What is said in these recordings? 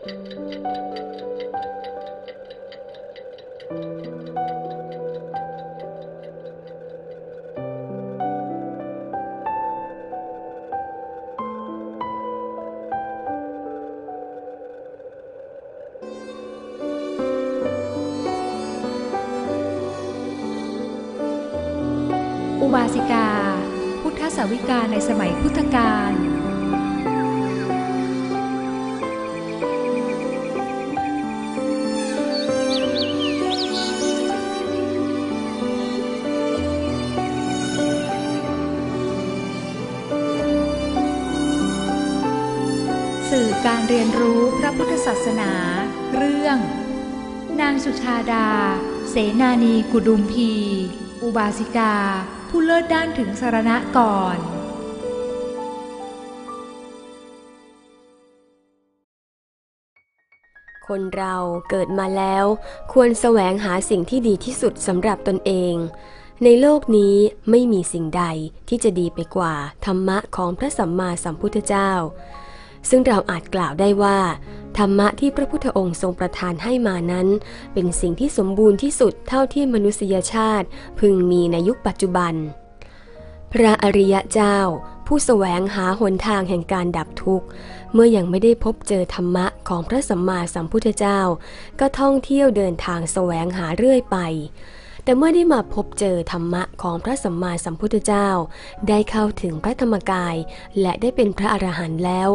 อุบาสิกา พุทธสาวิกาในสมัยพุทธกาล การเรียนรู้พระพุทธศาสนา เรื่อง นางสุชาดา เสนานีกุดุมพี อุบาสิกา ผู้เลิศด้านถึงสารณะก่อน คนเราเกิดมาแล้ว ควรแสวงหาสิ่งที่ดีที่สุดสำหรับตนเองในโลกนี้ไม่มีสิ่งใดที่จะดีไปกว่าธรรมะของพระสัมมาสัมพุทธเจ้า ซึ่งเราอาจกล่าวได้ว่า ธรรมะที่พระพุทธองค์ทรงประทานให้มานั้น เป็นสิ่งที่สมบูรณ์ที่สุดเท่าที่มนุษยชาติ พึงมีในยุคปัจจุบัน พระอริยเจ้า ผู้แสวงหาหนทางแห่งการดับทุกข์ เมื่อยังไม่ได้พบเจอธรรมะของพระสัมมาสัมพุทธเจ้า ก็ท่องเที่ยวเดินทางแสวงหาเรื่อยไปแต่เมื่อได้มาพบเจอธรรมะของพระสัมมาสัมพุทธเจ้า ได้เข้าถึงพระธรรมกาย และได้เป็นพระอรหันต์แล้ว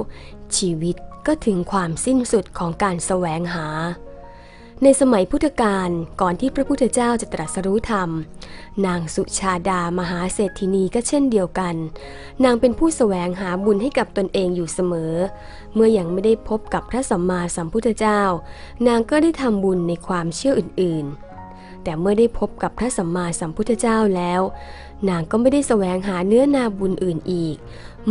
ชีวิตก็ถึงความสิ้นสุดของการแสวงหา ในสมัยพุทธกาลก่อนที่พระพุทธเจ้าจะตรัสรู้ธรรม นางสุชาดามหาเศรษฐินีก็เช่นเดียวกัน นางเป็นผู้แสวงหาบุญให้กับตนเองอยู่เสมอ เมื่อยังไม่ได้พบกับพระสัมมาสัมพุทธเจ้า นางก็ได้ทำบุญในความเชื่ออื่น ๆแต่เมื่อได้พบกับพระสัมมาสัมพุทธเจ้าแล้ว นางก็ไม่ได้แสวงหาเนื้อนาบุญอื่นอีก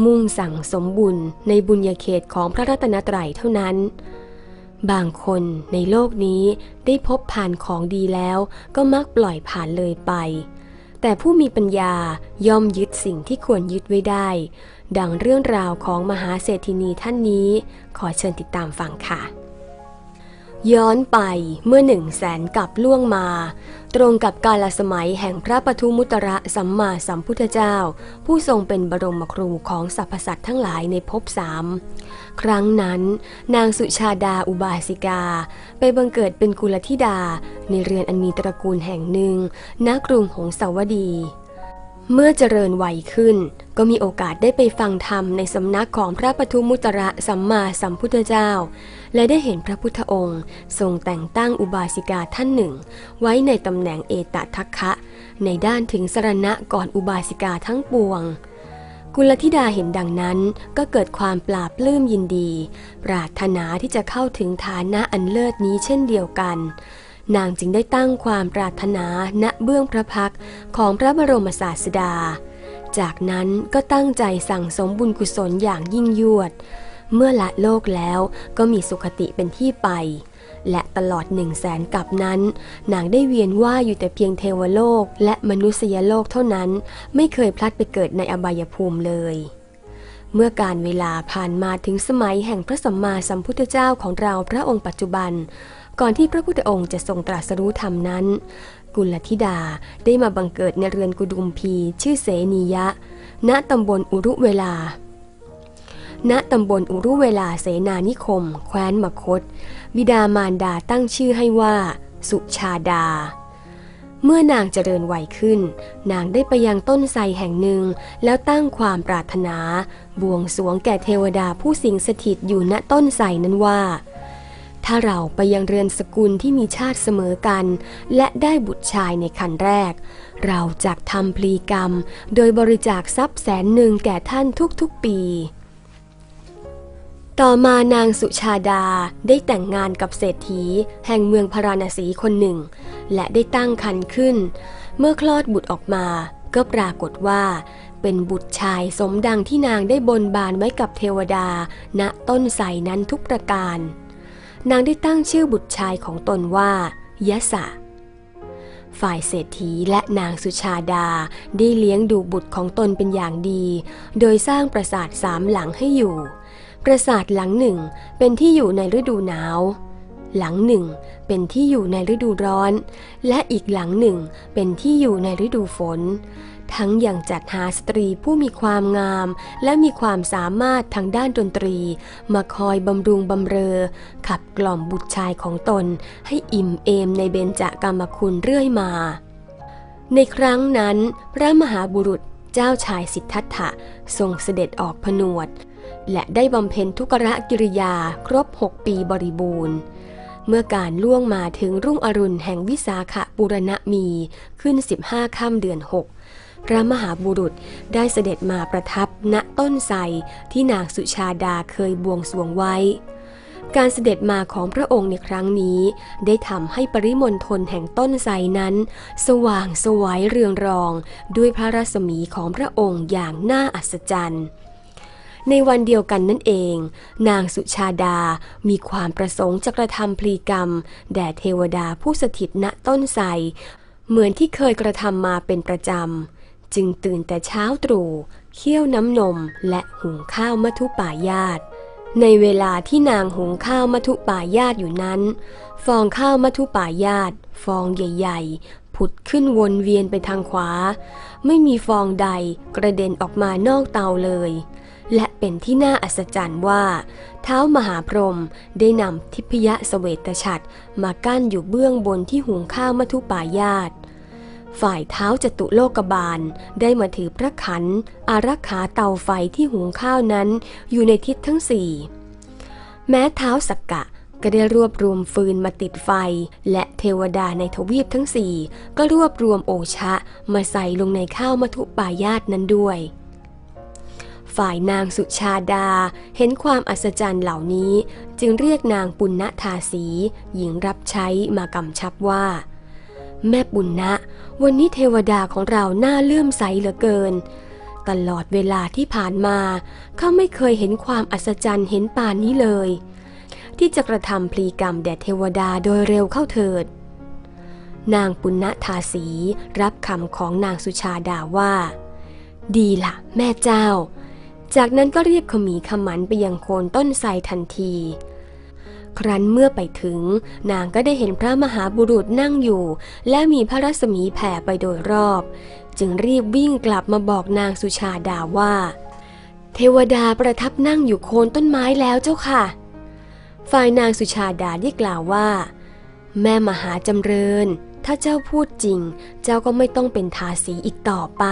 มุ่งสั่งสมบุญในบุญญาเขตของพระรัตนตรัยเท่านั้น บางคนในโลกนี้ได้พบผ่านของดีแล้วก็มักปล่อยผ่านเลยไป แต่ผู้มีปัญญาย่อมยึดสิ่งที่ควรยึดไว้ได้ ดังเรื่องราวของมหาเศรษฐินีท่านนี้ ขอเชิญติดตามฟังค่ะย้อนไปเมื่อหนึ่งแสนกับล่วงมา ตรงกับกาลสมัยแห่งพระปทุมุตระสัมมาสัมพุทธเจ้า ผู้ทรงเป็นบรมครูของสรรพสัตว์ทั้งหลายในภพสามครั้งนั้น นางสุชาดาอุบาสิกา ไปบังเกิดเป็นกุลธิดา ในเรือนอันมีตระกูลแห่งหนึ่งณกรุงหงสาวดี เมื่อเจริญวัยขึ้น ก็มีโอกาสได้ไปฟังธรรมในสำนักของพระปทุมุตระสัมมาสัมพุทธเจ้า และได้เห็นพระพุทธองค์ ทรงแต่งตั้งอุบาสิกาท่านหนึ่ง ไว้ในตำแหน่งเอตทัคคะ ในด้านถึงสรณะก่อนอุบาสิกาทั้งปวง กุลธิดาเห็นดังนั้นก็เกิดความปราบปลื้มยินดี ปรารถนาที่จะเข้าถึงฐานะอันเลิศนี้เช่นเดียวกันนางจึงได้ตั้งความปรารถนาณเบื้องพระพักของพระบรมศาสดา จากนั้นก็ตั้งใจสั่งสมบุญกุศลอย่างยิ่งยวด เมื่อละโลกแล้วก็มีสุขติเป็นที่ไป และตลอดหนึ่งแสนกับนั้น นางได้เวียนว่ายอยู่แต่เพียงเทวโลกและมนุษยโลกเท่านั้น ไม่เคยพลัดไปเกิดในอบายภูมิเลยเมื่อการเวลาผ่านมาถึงสมัยแห่งพระสัมมาสัมพุทธเจ้าของเราพระองค์ปัจจุบัน ก่อนที่พระพุทธองค์จะทรงตรัสรู้ธรรมนั้น กุลธิดาได้มาบังเกิดในเรือนกุดุมพีชื่อเสนียะ ณตำบลอุรุเวลา ณตำบลอุรุเวลาเสนานิคม แคว้นมคต บิดามารดาตั้งชื่อให้ว่า สุชาดา เมื่อนางเจริญวัยขึ้น นางได้ไปยังต้นไทรแห่งหนึ่ง แล้วตั้งความปรารถนา บวงสรวงแก่เทวดาผู้สิงสถิตอยู่ณต้นไทรนั้นว่า ถ้าเราไปยังเรือนสกุลที่มีชาติเสมอกัน และได้บุตรชายในคันแรก เราจะทำพลีกรรม โดยบริจาคทรัพย์แสนหนึ่งแก่ท่านทุกๆปี ต่อมานางสุชาดาได้แต่งงานกับเศรษฐี แห่งเมืองพาราณสีคนหนึ่ง และได้ตั้งครรภ์ขึ้น เมื่อคลอดบุตรออกมา ก็ปรากฏว่าเป็นบุตรชายสมดังที่นางได้บนบานไว้กับเทวดา ณ ต้นไทรนั้นทุกประการ นางได้ตั้งชื่อบุตรชายของตนว่ายะสะ ฝ่ายเศรษฐีและนางสุชาดาได้เลี้ยงดูบุตรของตนเป็นอย่างดี โดยสร้างปราสาทสามหลังให้อยู่ ปราสาทหลังหนึ่งเป็นที่อยู่ในฤดูหนาว หลังหนึ่งเป็นที่อยู่ในฤดูร้อน และอีกหลังหนึ่งเป็นที่อยู่ในฤดูฝน ทั้งยังจัดหาสตรีผู้มีความงาม และมีความสามารถทางด้านดนตรี มาคอยบำรุงบำเรอ ขับกล่อมบุตรชายของตน ให้อิ่มเอมในเบญจากรรมคุณเรื่อยมา ในครั้งนั้น พระมหาบุรุษเจ้าชายสิทธัตถะทรงเสด็จออกผนวด และได้บำเพ็ญทุกรกิริยาครบหกปีบริบูรณ์เมื่อการล่วงมาถึงรุ่งอรุณแห่งวิสาขบุรณมีขึ้น 15 ค่ำเดือน6 พระมหาบุรุษได้เสด็จมาประทับณต้นไทรที่นางสุชาดาเคยบวงสรวงไว้ การเสด็จมาของพระองค์ในครั้งนี้ ได้ทำให้ปริมณฑลแห่งต้นไทรนั้น สว่างสวัยเรืองรอง ด้วยพระรัศมีของพระองค์อย่างน่าอัศจรรย์ในวันเดียวกันนั่นเอง นางสุชาดามีความประสงค์จะกระทำพลีกรรม แด่เทวดาผู้สถิตณต้นไทรเหมือนที่เคยกระทำมาเป็นประจำ จึงตื่นแต่เช้าตรู่เคี่ยวน้ำนมและหุงข้าวมัทุป่ายาต ในเวลาที่นางหุงข้าวมัทุป่ายาตอยู่นั้น ฟองข้าวมัทุป่ายาต ฟองใหญ่ ๆ ผุดขึ้นวนเวียนไปทางขวา ไม่มีฟองใดกระเด็นออกมานอกเตาเลย และเป็นที่น่าอัศจรรย์ว่า เท้ามหาพรหมได้นำทิพยเสเวตฉัตรมากั้นอยู่เบื้องบนที่หุงข้าวมัทุป่ายาต ฝ่ายเท้าจตุโลกบาลได้มาถือพระขัน อารักขาเตาไฟที่หุงข้าวนั้นอยู่ในทิศทั้งสี่ แม้เท้าสักกะก็ได้รวบรวมฟืนมาติดไฟ และเทวดาในทวีปทั้งสี่ก็รวบรวมโอชะมาใส่ลงในข้าวมัทุปายาตนั้นด้วย ฝ่ายนางสุชาดาเห็นความอัศจรรย์เหล่านี้ จึงเรียกนางปุณณทาสีหญิงรับใช้มากำชับว่า แม่ปุณณะวันนี้เทวดาของเราหน้าเลื่อมใสเหลือเกิน ตลอดเวลาที่ผ่านมาเขาไม่เคยเห็นความอัศจรรย์เห็นป่านนี้เลย ที่จะกระทำพลีกรรมแด่เทวดาโดยเร็วเข้าเถิด นางปุณณทาสีรับคำของนางสุชาดาว่า ดีละแม่เจ้า จากนั้นก็เรียกขมีขมันไปยังโคนต้นไทรทันที ครั้นเมื่อไปถึง นางก็ได้เห็นพระมหาบุรุษนั่งอยู่ และมีพระรัศมีแผ่ไปโดยรอบ จึงรีบวิ่งกลับมาบอกนางสุชาดาว่า เทวดาประทับนั่งอยู่โคนต้นไม้แล้วเจ้าค่ะ ฝ่ายนางสุชาดาได้กล่าวว่า แม่มหาจำเริญ ถ้าเจ้าพูดจริง เจ้าก็ไม่ต้องเป็นทาสีอีกต่อไป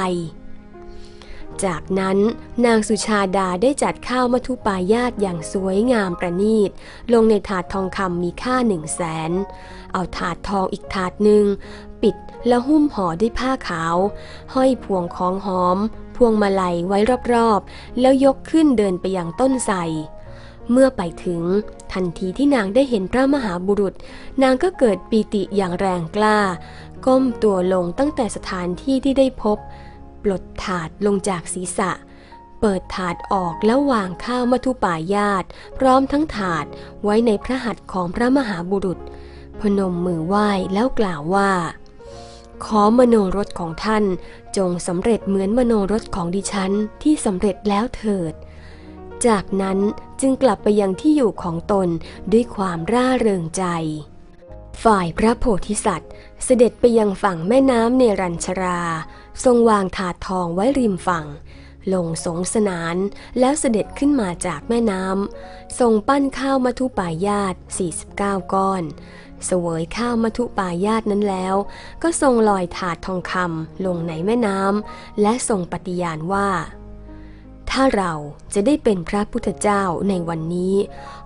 จากนั้นนางสุชาดาได้จัดข้าวมัทุปายาตอย่างสวยงามประณีต ลงในถาดทองคำมีค่าหนึ่งแสน เอาถาดทองอีกถาดหนึ่ง ปิดแล้วหุ้มห่อด้วยผ้าขาว ห้อยพวงของหอม พวงมาลัยไว้รอบๆ แล้วยกขึ้นเดินไปยังต้นไทรเมื่อไปถึง ทันทีที่นางได้เห็นพระมหาบุรุษ นางก็เกิดปีติอย่างแรงกล้า ก้มตัวลงตั้งแต่สถานที่ที่ได้พบ ปลดถาดลงจากศีรษะ เปิดถาดออกแล้ววางข้าวมัทุปายาต พร้อมทั้งถาดไว้ในพระหัตถ์ของพระมหาบุรุษ พนมมือไหว้แล้วกล่าวว่า ขอมโนรสของท่านจงสำเร็จเหมือนมโนรสของดิฉันที่สำเร็จแล้วเถิด จากนั้นจึงกลับไปยังที่อยู่ของตนด้วยความร่าเริงใจฝ่ายพระโพธิสัตว์ เสด็จไปยังฝั่งแม่น้ำเนรัญชรา ทรงวางถาดทองไว้ริมฝั่ง ลงสงสนานแล้วเสด็จขึ้นมาจากแม่น้ำทรงปั้นข้าวมัทุปายาต 49 ก้อนเสวยข้าวมัทุปายาตนั้นแล้ว ก็ทรงลอยถาดทองคำลงในแม่น้ำและทรงปฏิญาณว่า ถ้าเราจะได้เป็นพระพุทธเจ้าในวันนี้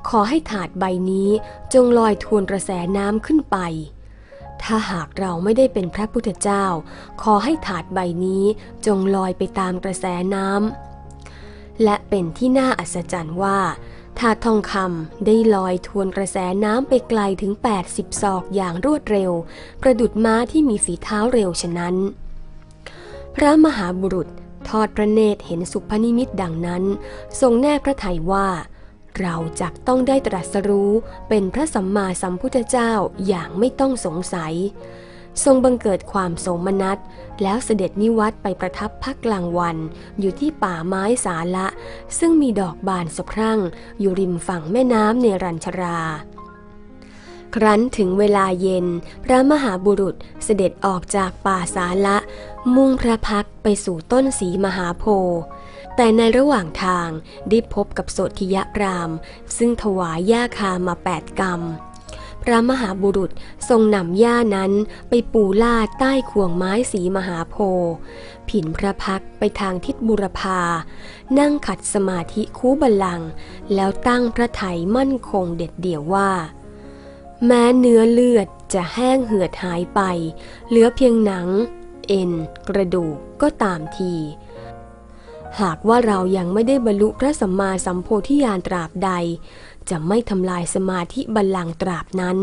ขอให้ถาดใบนี้จงลอยทวนกระแสน้ำขึ้นไป ถ้าหากเราไม่ได้เป็นพระพุทธเจ้า ขอให้ถาดใบนี้จงลอยไปตามกระแสน้ำและเป็นที่น่าอัศจรรย์ว่าถาดทองคำได้ลอยทวนกระแสน้ำไปไกลถึง 80 ศอกอย่างรวดเร็ว ประดุดม้าที่มีฝีเท้าเร็วฉะนั้น พระมหาบุรุษทอดพระเนตรเห็นสุพนิมิตดังนั้น ทรงแน่พระทัยว่า เราจักต้องได้ตรัสรู้เป็นพระสัมมาสัมพุทธเจ้าอย่างไม่ต้องสงสัย ทรงบังเกิดความโสมนัสแล้วเสด็จนิวัตไปประทับพักกลางวัน อยู่ที่ป่าไม้สาละ ซึ่งมีดอกบานสะพรั่ง อยู่ริมฝั่งแม่น้ำเนรัญชรา ครั้นถึงเวลาเย็น พระมหาบุรุษเสด็จออกจากป่าสาละ มุ่งพระพักไปสู่ต้นสีมหาโพธิ์ แต่ในระหว่างทางได้พบกับโสธิยราม ซึ่งถวายย่าคามาแปดกรรมพระมหาบุรุษทรงนำย่านั้นไปปูลาดใต้ขวงไม้สีมหาโพธิ์ผินพระพักไปทางทิศบุรพา นั่งขัดสมาธิคูบัลลัง แล้วตั้งพระไถยมั่นคงเด็ดเดี่ยวว่า แม้เนื้อเลือดจะแห้งเหือดหายไป เหลือเพียงหนัง เอ็น กระดูกก็ตามที หากว่าเรายังไม่ได้บรรลุพระสัมมาสัมโพธิญาณตราบใด จะไม่ทำลายสมาธิบัลลังก์ตราบนั้น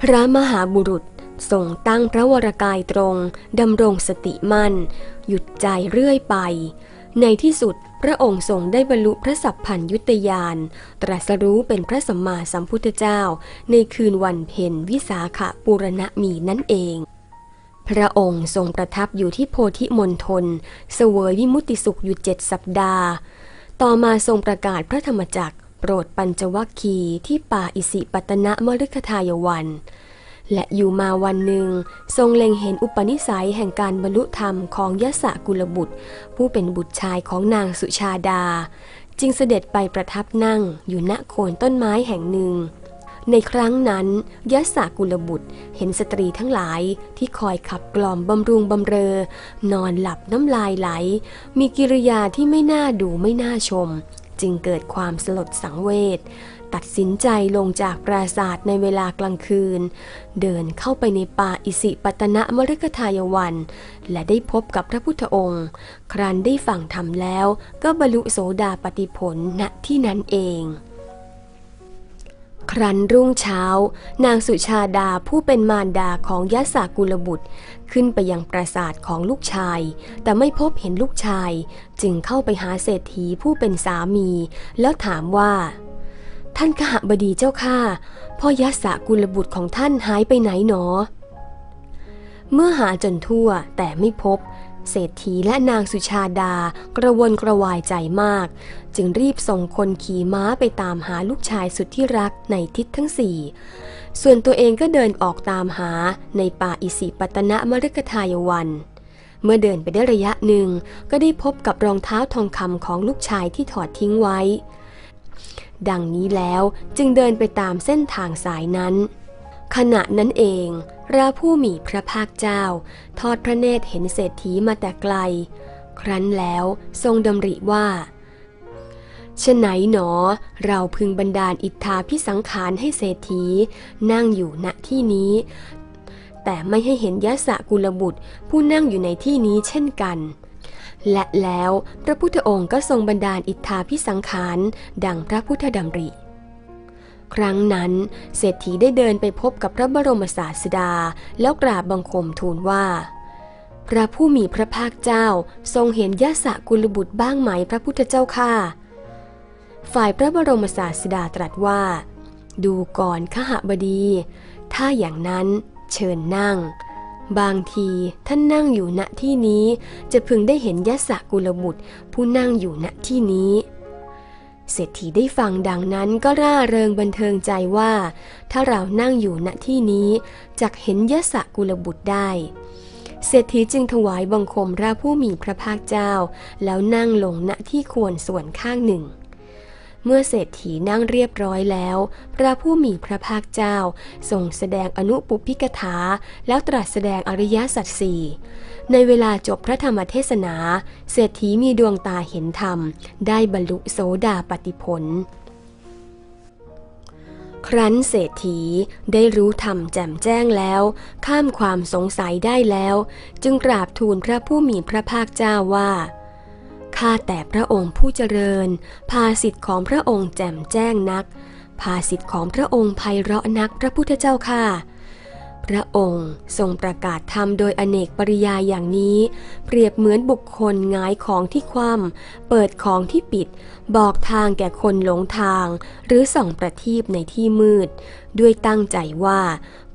พระมหาบุรุษทรงตั้งพระวรกายตรงดำรงสติมั่น หยุดใจเรื่อยไป ในที่สุดพระองค์ทรงได้บรรลุพระสัพพัญยุตยาน ตรัสรู้เป็นพระสัมมาสัมพุทธเจ้า ในคืนวันเพ็ญวิสาขปูรณมีนั่นเอง พระองค์ทรงประทับอยู่ที่โพธิมณฑลเสวยวิมุติสุขอยู่เจ็ดสัปดาห์ ต่อมาทรงประกาศพระธรรมจักรโปรดปัญจวัคคีย์ที่ป่าอิสิปตนะมฤคทายวัน และอยู่มาวันหนึ่ง ทรงเล็งเห็นอุปนิสัยแห่งการบรรลุธรรมของยศกุลบุตร ผู้เป็นบุตรชายของนางสุชาดา จึงเสด็จไปประทับนั่งอยู่ณโคนต้นไม้แห่งหนึ่ง ในครั้งนั้นยศกุลบุตรเห็นสตรีทั้งหลายที่คอยขับกล่อมบำรุงบำเรอ นอนหลับน้ำลายไหล มีกิริยาที่ไม่น่าดูไม่น่าชม จึงเกิดความสลดสังเวชตัดสินใจลงจากปราสาทในเวลากลางคืน เดินเข้าไปในป่าอิสิปตนะมฤคทายวัน และได้พบกับพระพุทธองค์ ครั้นได้ฟังธรรมแล้วก็บรรลุโสดาปติผลณที่นั้นเอง ครั้นรุ่งเช้า นางสุชาดาผู้เป็นมารดาของยศกุลบุตร ขึ้นไปยังปราสาทของลูกชาย แต่ไม่พบเห็นลูกชาย จึงเข้าไปหาเศรษฐีผู้เป็นสามี แล้วถามว่า ท่านขหบดีเจ้าข้าพ่อยศกุลบุตรของท่านหายไปไหนหนอ เมื่อหาจนทั่วแต่ไม่พบ เศรษฐีและนางสุชาดากระวนกระวายใจมาก จึงรีบส่งคนขี่ม้าไปตามหาลูกชายสุดที่รักในทิศทั้งสี่ส่วนตัวเองก็เดินออกตามหาในป่าอิสิปตนะมฤคทายวัน เมื่อเดินไปได้ระยะหนึ่ง ก็ได้พบกับรองเท้าทองคำของลูกชายที่ถอดทิ้งไว้ ดังนี้แล้วจึงเดินไปตามเส้นทางสายนั้น ขณะนั้นเองพระผู้มีพระภาคเจ้า ทอดพระเนตรเห็นเศรษฐีมาแต่ไกล ครั้นแล้วทรงดำริว่าฉะไหนหนอ เราพึงบันดาลอิทธาพิสังขารให้เศรษฐี นั่งอยู่ณที่นี้ แต่ไม่ให้เห็นยศกุลบุตร ผู้นั่งอยู่ในที่นี้เช่นกัน และแล้วพระพุทธองค์ก็ทรงบันดาลอิทธาพิสังขารดังพระพุทธดำริ ครั้งนั้นเศรษฐีได้เดินไปพบกับพระบรมศาสดา แล้วกราบบังคมทูลว่า พระผู้มีพระภาคเจ้าทรงเห็นยศกุลบุตรบ้างไหมพระพุทธเจ้าข้าฝ่ายพระบรมศาสดาตรัสว่า ดูก่อนขหบดี ถ้าอย่างนั้นเชิญนั่ง บางทีท่านนั่งอยู่ณที่นี้จะพึงได้เห็นยศกุลบุตรผู้นั่งอยู่ณที่นี้ เศรษฐีได้ฟังดังนั้นก็ร่าเริงบันเทิงใจว่า ถ้าเรานั่งอยู่ณที่นี้จักเห็นยสากุลบุตรได้ เศรษฐีจึงถวายบังคมพระผู้มีพระภาคเจ้า แล้วนั่งลงณที่ควรส่วนข้างหนึ่ง เมื่อเศรษฐีนั่งเรียบร้อยแล้ว พระผู้มีพระภาคเจ้าทรงแสดงอนุปุพิกถา แล้วตรัสแสดงอริยสัจสี่ในเวลาจบพระธรรมเทศนา เศรษฐีมีดวงตาเห็นธรรม ได้บรรลุโสดาปติผล ครั้นเศรษฐีได้รู้ธรรมแจ่มแจ้งแล้ว ข้ามความสงสัยได้แล้ว จึงกราบทูลพระผู้มีพระภาคเจ้าว่า ข้าแต่พระองค์ผู้เจริญ ภาสิทธิ์ของพระองค์แจ่มแจ้งนัก ภาสิทธิ์ของพระองค์ไพเราะนักพระพุทธเจ้าค่ะ พระองค์ทรงประกาศธรรมโดยอเนกปริยายอย่างนี้ เปรียบเหมือนบุคคลงายของที่คว่ำเปิดของที่ปิด บอกทางแก่คนหลงทาง หรือส่องประทีปในที่มืด ด้วยตั้งใจว่า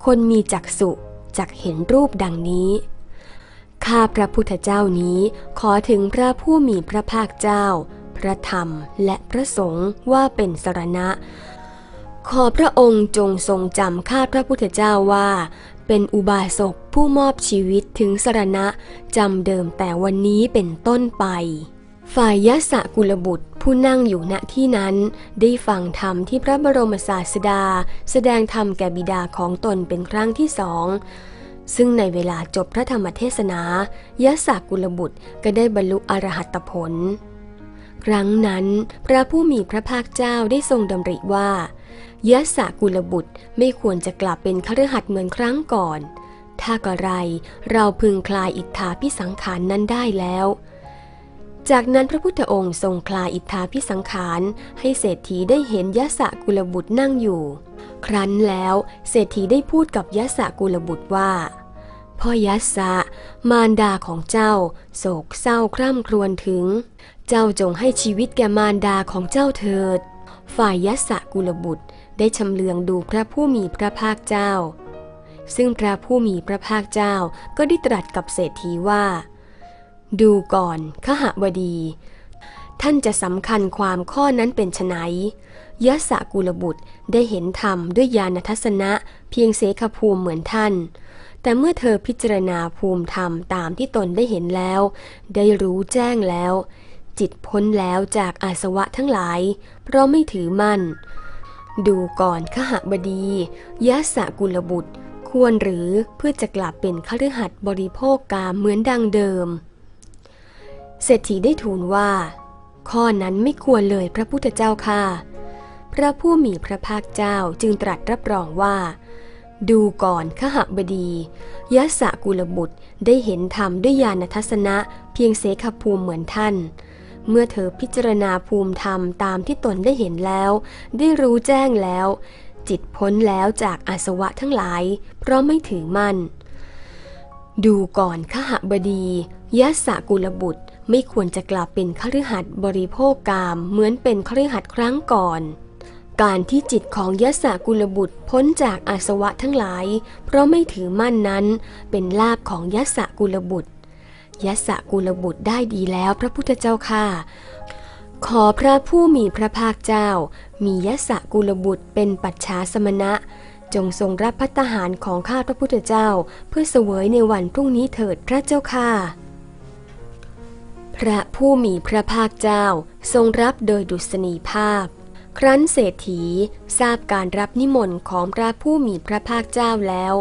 คคนมีจักษุจักเห็นรูปดังนี้ ข้าพระพุทธเจ้านี้ขอถึงพระผู้มีพระภาคเจ้า พระธรรมและพระสงฆ์ว่าเป็นสรณะ ขอพระองค์จงทรงจำข้าพระพุทธเจ้าว่า เป็นอุบาสกผู้มอบชีวิตถึงสรณะจำเดิมแต่วันนี้เป็นต้นไปฝ่ายยะสะกุลบุตรผู้นั่งอยู่ณที่นั้น ได้ฟังธรรมที่พระบรมศาสดา แสดงธรรมแก่บิดาของตนเป็นครั้งที่สอง ซึ่งในเวลาจบพระธรรมเทศนายะสะกุลบุตรก็ได้บรรลุอรหัตผล ครั้งนั้นพระผู้มีพระภาคเจ้าได้ทรงดำริว่ายะสะกุลบุตรไม่ควรจะกลับเป็นคฤหัสถ์เหมือนครั้งก่อน ถ้ากระไรเราพึงคลายอิทธาพิสังขารนนั้นได้แล้ว จากนั้นพระพุทธองค์ทรงคลายอิทธาพิสังขารให้เศรษฐีได้เห็นยะสะกุลบุตรนั่งอยู่ ครั้นแล้ว เศรษฐีได้พูดกับยะสะกุลบุตรว่า พ่อยะสะ มารดาของเจ้า โศกเศร้าคร่ำครวญถึง เจ้าจงให้ชีวิตแก่มารดาของเจ้าเถิด ฝ่ายยะสะกุลบุตรได้ชำเลืองดูพระผู้มีพระภาคเจ้า ซึ่งพระผู้มีพระภาคเจ้าก็ได้ตรัสกับเศรษฐีว่า ดูก่อนขหบดี ท่านจะสำคัญความข้อนั้นเป็นไน ยะสะกุลบุตรได้เห็นธรรมด้วยญาณทัศนะ เพียงเสขภูมิเหมือนท่าน แต่เมื่อเธอพิจารณาภูมิธรรมตามที่ตนได้เห็นแล้ว ได้รู้แจ้งแล้ว จิตพ้นแล้วจากอาสวะทั้งหลาย เพราะไม่ถือมั่น ดูก่อนขหบดียะสะกุลบุตร ควรหรือเพื่อจะกลับเป็นคฤหัสถ์บริโภคกามเหมือนดังเดิม เศรษฐีได้ทูลว่าข้อนั้นไม่ควรเลยพระพุทธเจ้าค่ะ พระผู้มีพระภาคเจ้าจึงตรัสรับรองว่า ดูก่อนขหบดียะสะกุลบุตรได้เห็นธรรมด้วยญาณทัศนะเพียงเสขภูมิเหมือนท่าน เมื่อเธอพิจารณาภูมิธรรมตามที่ตนได้เห็นแล้ว ได้รู้แจ้งแล้ว จิตพ้นแล้วจากอาสวะทั้งหลาย เพราะไม่ถือมั่น ดูก่อนขหบดียะสะกุลบุตรไม่ควรจะกลับเป็นคฤหัสถ์บริโภคกามเหมือนเป็นคฤหัสถ์ครั้งก่อน การที่จิตของยะสะกุลบุตรพ้นจากอาสวะทั้งหลาย เพราะไม่ถือมั่นนั้น เป็นลาภของยะสะกุลบุตรยะสะกุลบุตรได้ดีแล้วพระพุทธเจ้าค่ะ ขอพระผู้มีพระภาคเจ้า มียะสะกุลบุตรเป็นปัจฉาสมณะ จงทรงรับพัตหารของข้าพระพุทธเจ้า เพื่อเสวยในวันพรุ่งนี้เถิดพระเจ้าค่ะพระผู้มีพระภาคเจ้าทรงรับโดยดุษณีภาพ ครั้นเศรษฐีทราบการรับนิมนต์ของพระผู้มีพระภาคเจ้าแล้ว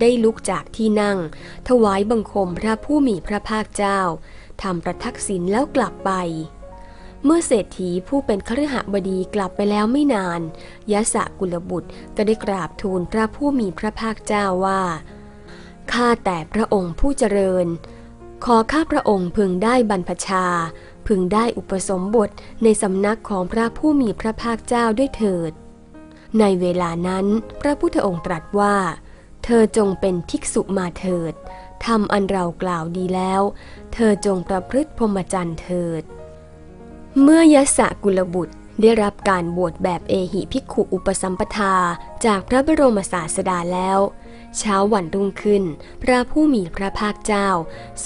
ได้ลุกจากที่นั่ง ถวายบังคมพระผู้มีพระภาคเจ้าทำประทักษิณแล้วกลับไป เมื่อเศรษฐีผู้เป็นคฤหบดีกลับไปแล้วไม่นานยะสะกุลบุตรก็ได้กราบทูลพระผู้มีพระภาคเจ้าว่าข้าแต่พระองค์ผู้เจริญ ขอข้าพระองค์พึงได้บรรพชา พึงได้อุปสมบทในสำนักของพระผู้มีพระภาคเจ้าด้วยเถิด ในเวลานั้น พระพุทธองค์ตรัสว่า เธอจงเป็นภิกษุมาเถิดทำอันเรากล่าวดีแล้ว เธอจงประพฤติพรหมจรรย์เถิด เมื่อยะสะกุลบุตรได้รับการบวชแบบเอหิภิกขุอุปสัมปทาจากพระบรมศาสดาแล้ว เช้าวันรุ่งขึ้น พระผู้มีพระภาคเจ้า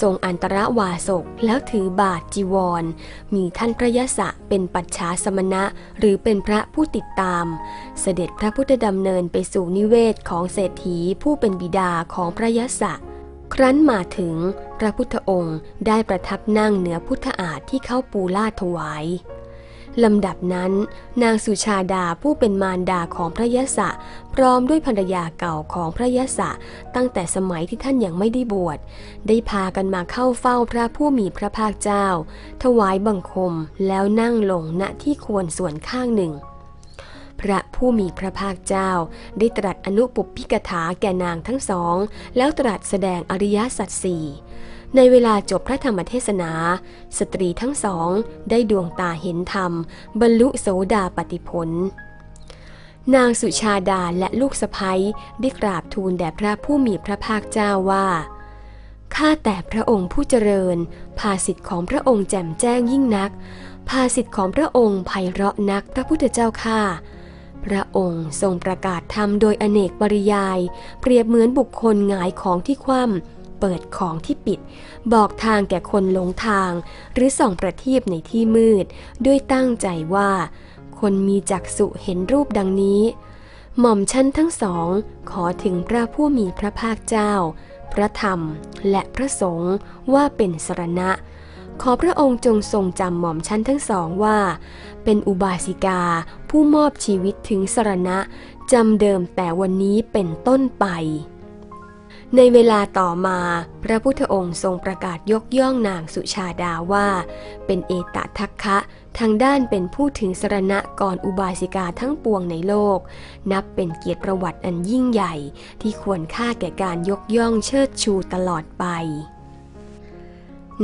ทรงอันตรวาสกแล้วถือบาทจีวร มีท่านพระยศะเป็นปัจฉาสมณะหรือเป็นพระผู้ติดตาม เสด็จพระพุทธดำเนินไปสู่นิเวศของเศรษฐีผู้เป็นบิดาของพระยศะครั้นมาถึง พระพุทธองค์ได้ประทับนั่งเหนือพุทธอาฏที่เข้าปูลาดถวาย ลำดับนั้น นางสุชาดาผู้เป็นมารดาของพระยศะพร้อมด้วยภรรยาเก่าของพระยศะตั้งแต่สมัยที่ท่านยังไม่ได้บวชได้พากันมาเข้าเฝ้าพระผู้มีพระภาคเจ้า ถวายบังคมแล้วนั่งลงณที่ควรส่วนข้างหนึ่ง พระผู้มีพระภาคเจ้า ได้ตรัสอนุปปพิกถาแก่นางทั้งสอง แล้วตรัสแสดงอริยสัจสี่ ในเวลาจบพระธรรมเทศนา สตรีทั้งสองได้ดวงตาเห็นธรรม บรรลุโสดาปติผล นางสุชาดาและลูกสะพ้ยได้กราบทูลแด่พระผู้มีพระภาคเจ้าว่าข้าแต่พระองค์ผู้เจริญ ภาสิทธิ์ของพระองค์แจ่มแจ้งยิ่งนัก ภาสิทธิ์ของพระองค์ไพเราะนักพระพุทธเจ้าข้าพพระองค์ทรงประกาศธรรมโดยอเนกปริยาย เปรียบเหมือนบุคคลหงายของที่คว่ำ เปิดของที่ปิด บอกทางแก่คนหลงทาง หรือส่องประทีปในที่มืด ด้วยตั้งใจว่า คนมีจักษุเห็นรูปดังนี้ หม่อมชั้นทั้งสอง ขอถึงพระผู้มีพระภาคเจ้า พระธรรมและพระสงฆ์ว่าเป็นสรณะ ขอพระองค์จงทรงจำหม่อมชั้นทั้งสองว่า เป็นอุบาสิกาผู้มอบชีวิตถึงสรณะจำเดิมแต่วันนี้เป็นต้นไป ในเวลาต่อมาพระพุทธองค์ทรงประกาศยกย่องนางสุชาดาว่า เป็นเอตทัคคะทางด้านเป็นผู้ถึงสรณะก่อนอุบาสิกาทั้งปวงในโลก นับเป็นเกียรติประวัติอันยิ่งใหญ่ที่ควรค่าแก่การยกย่องเชิดชูตลอดไป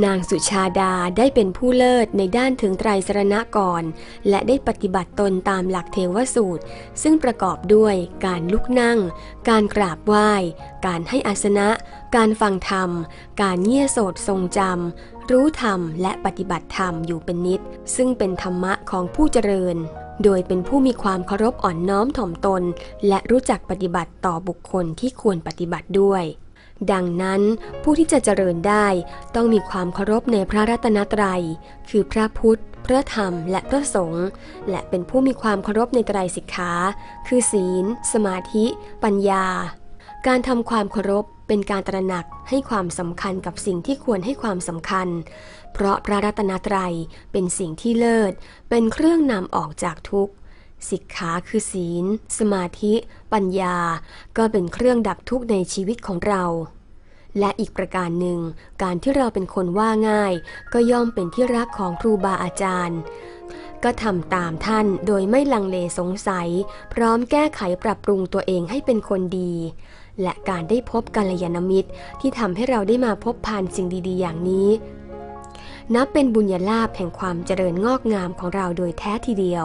นางสุชาดาได้เป็นผู้เลิศในด้านถึงไตรสรณะก่อน และได้ปฏิบัติตนตามหลักเทวสูตร ซึ่งประกอบด้วยการลุกนั่ง การกราบไหว้ การให้อาสนะ การฟังธรรม การเงี่ยโสดทรงจำ รู้ธรรมและปฏิบัติธรรมอยู่เป็นนิด ซึ่งเป็นธรรมะของผู้เจริญ โดยเป็นผู้มีความเคารพอ่อนน้อมถ่อมตน และรู้จักปฏิบัติต่อบุคคลที่ควรปฏิบัติด้วย ดังนั้นผู้ที่จะเจริญได้ต้องมีความเคารพในพระรัตนตรัย คือพระพุทธ พระธรรม และพระสงฆ์และเป็นผู้มีความเคารพในไตรสิกขา คือศีล สมาธิ ปัญญา การทำความเคารพเป็นการตระหนักให้ความสำคัญกับสิ่งที่ควรให้ความสำคัญ เพราะพระรัตนตรัยเป็นสิ่งที่เลิศ เป็นเครื่องนำออกจากทุกข์ สิกขาคือศีล สมาธิ ปัญญาก็เป็นเครื่องดับทุกข์ในชีวิตของเรา และอีกประการหนึ่ง การที่เราเป็นคนว่าง่าย ก็ย่อมเป็นที่รักของครูบาอาจารย์ ก็ทำตามท่านโดยไม่ลังเลสงสัย พร้อมแก้ไขปรับปรุงตัวเองให้เป็นคนดี และการได้พบกัลยาณมิตรที่ทำให้เราได้มาพบผ่านสิ่งดี ๆ อย่างนี้ นับเป็นบุญญาลาภแห่งความเจริญงอกงามของเราโดยแท้ทีเดียว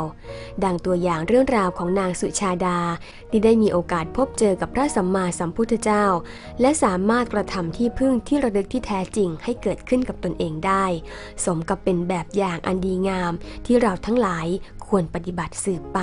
ดังตัวอย่างเรื่องราวของนางสุชาดา ที่ได้มีโอกาสพบเจอกับพระสัมมาสัมพุทธเจ้า และสามารถกระทำที่พึ่งที่ระลึกที่แท้จริงให้เกิดขึ้นกับตนเองได้ สมกับเป็นแบบอย่างอันดีงามที่เราทั้งหลายควรปฏิบัติสืบไป